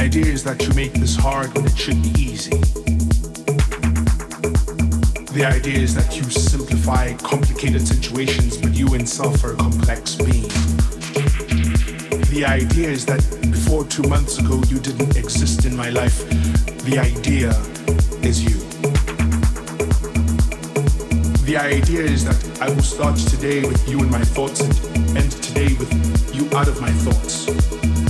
idea is that you make this hard when it should be easy. The idea is that you simplify complicated situations, but you in self are a complex being. The idea is that before two months ago you didn't exist in my life. The idea is you. The idea is that I will start today with you in my thoughts and end today with you out of my thoughts.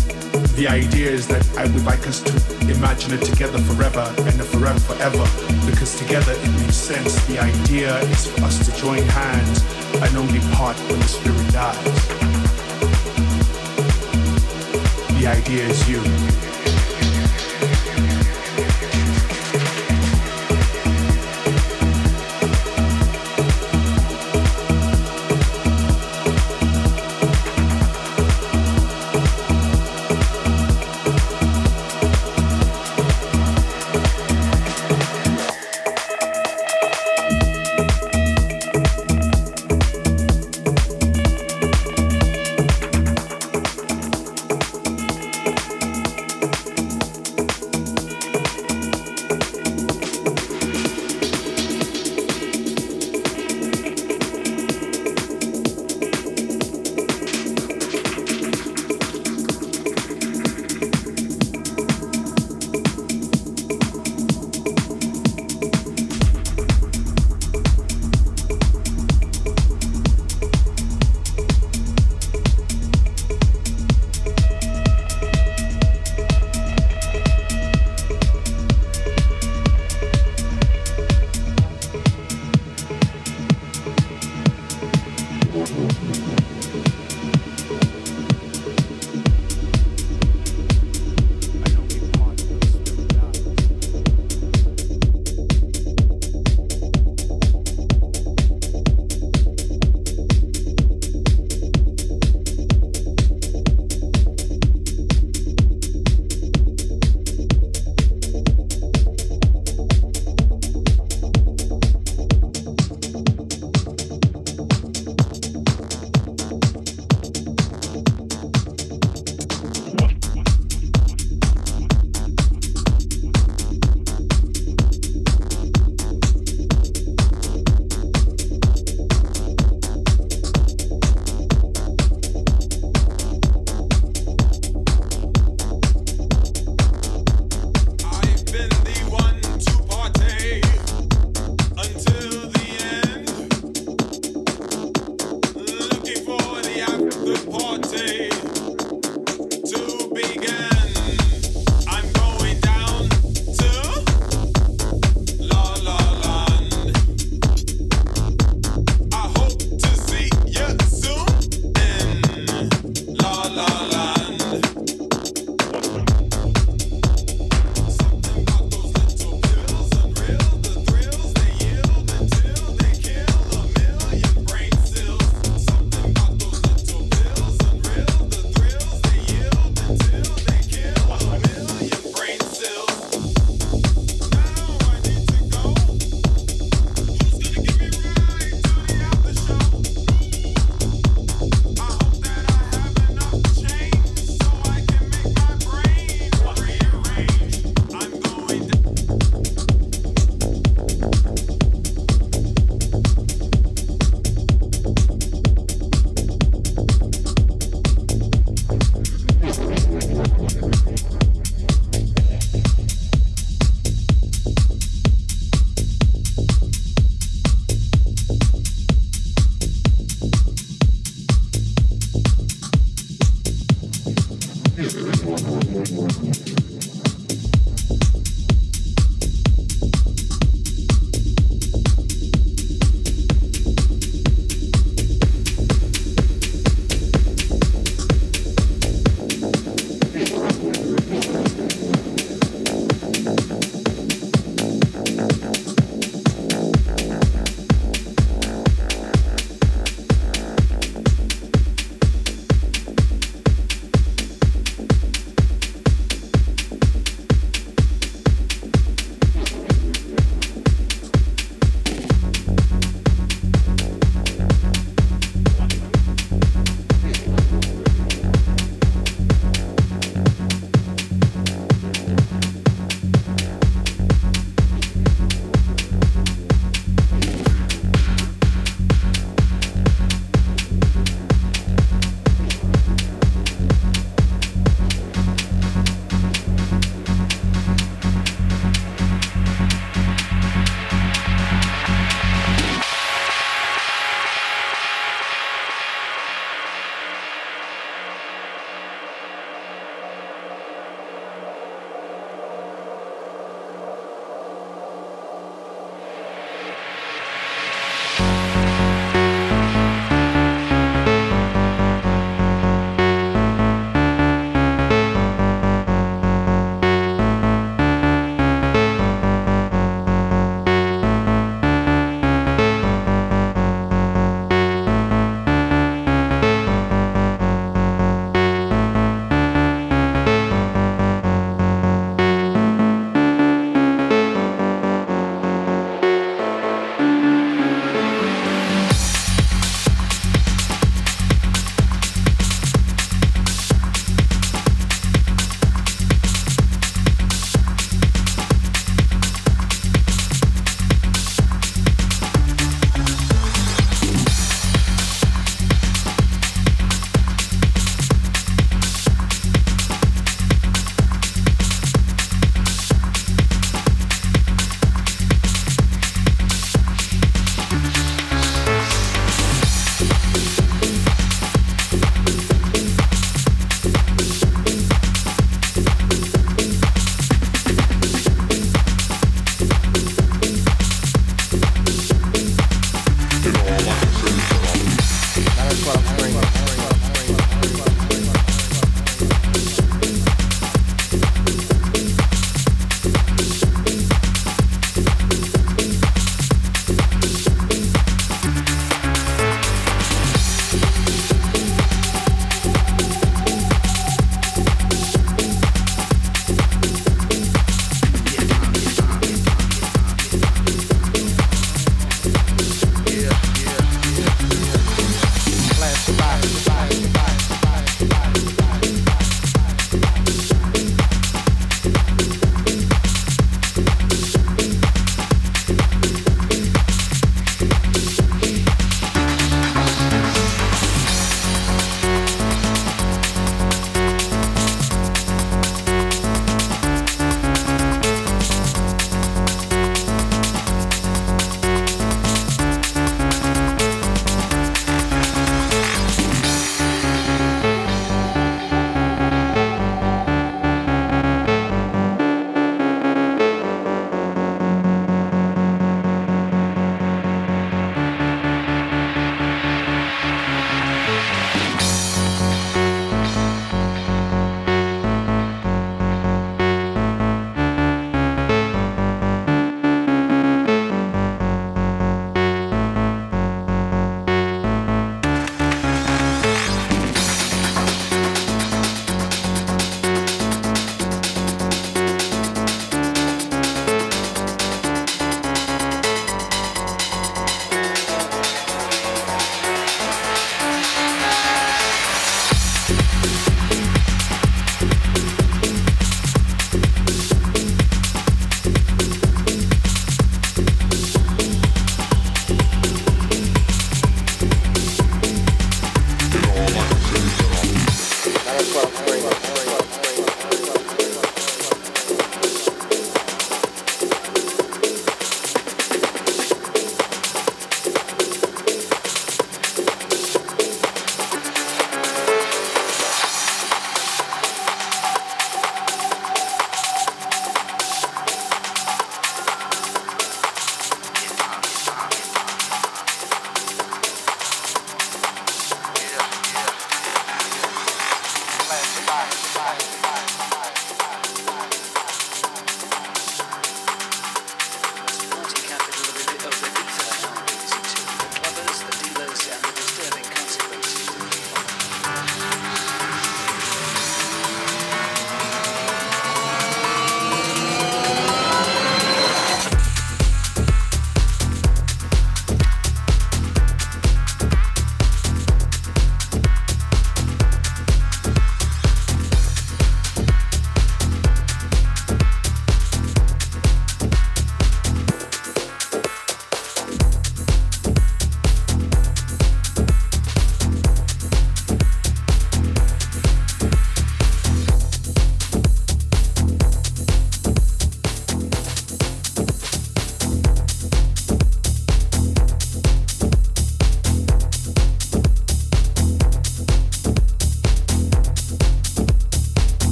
The idea is that I would like us to imagine it together forever and forever forever because together it makes sense. The idea is for us to join hands and only part when the spirit dies. The idea is you.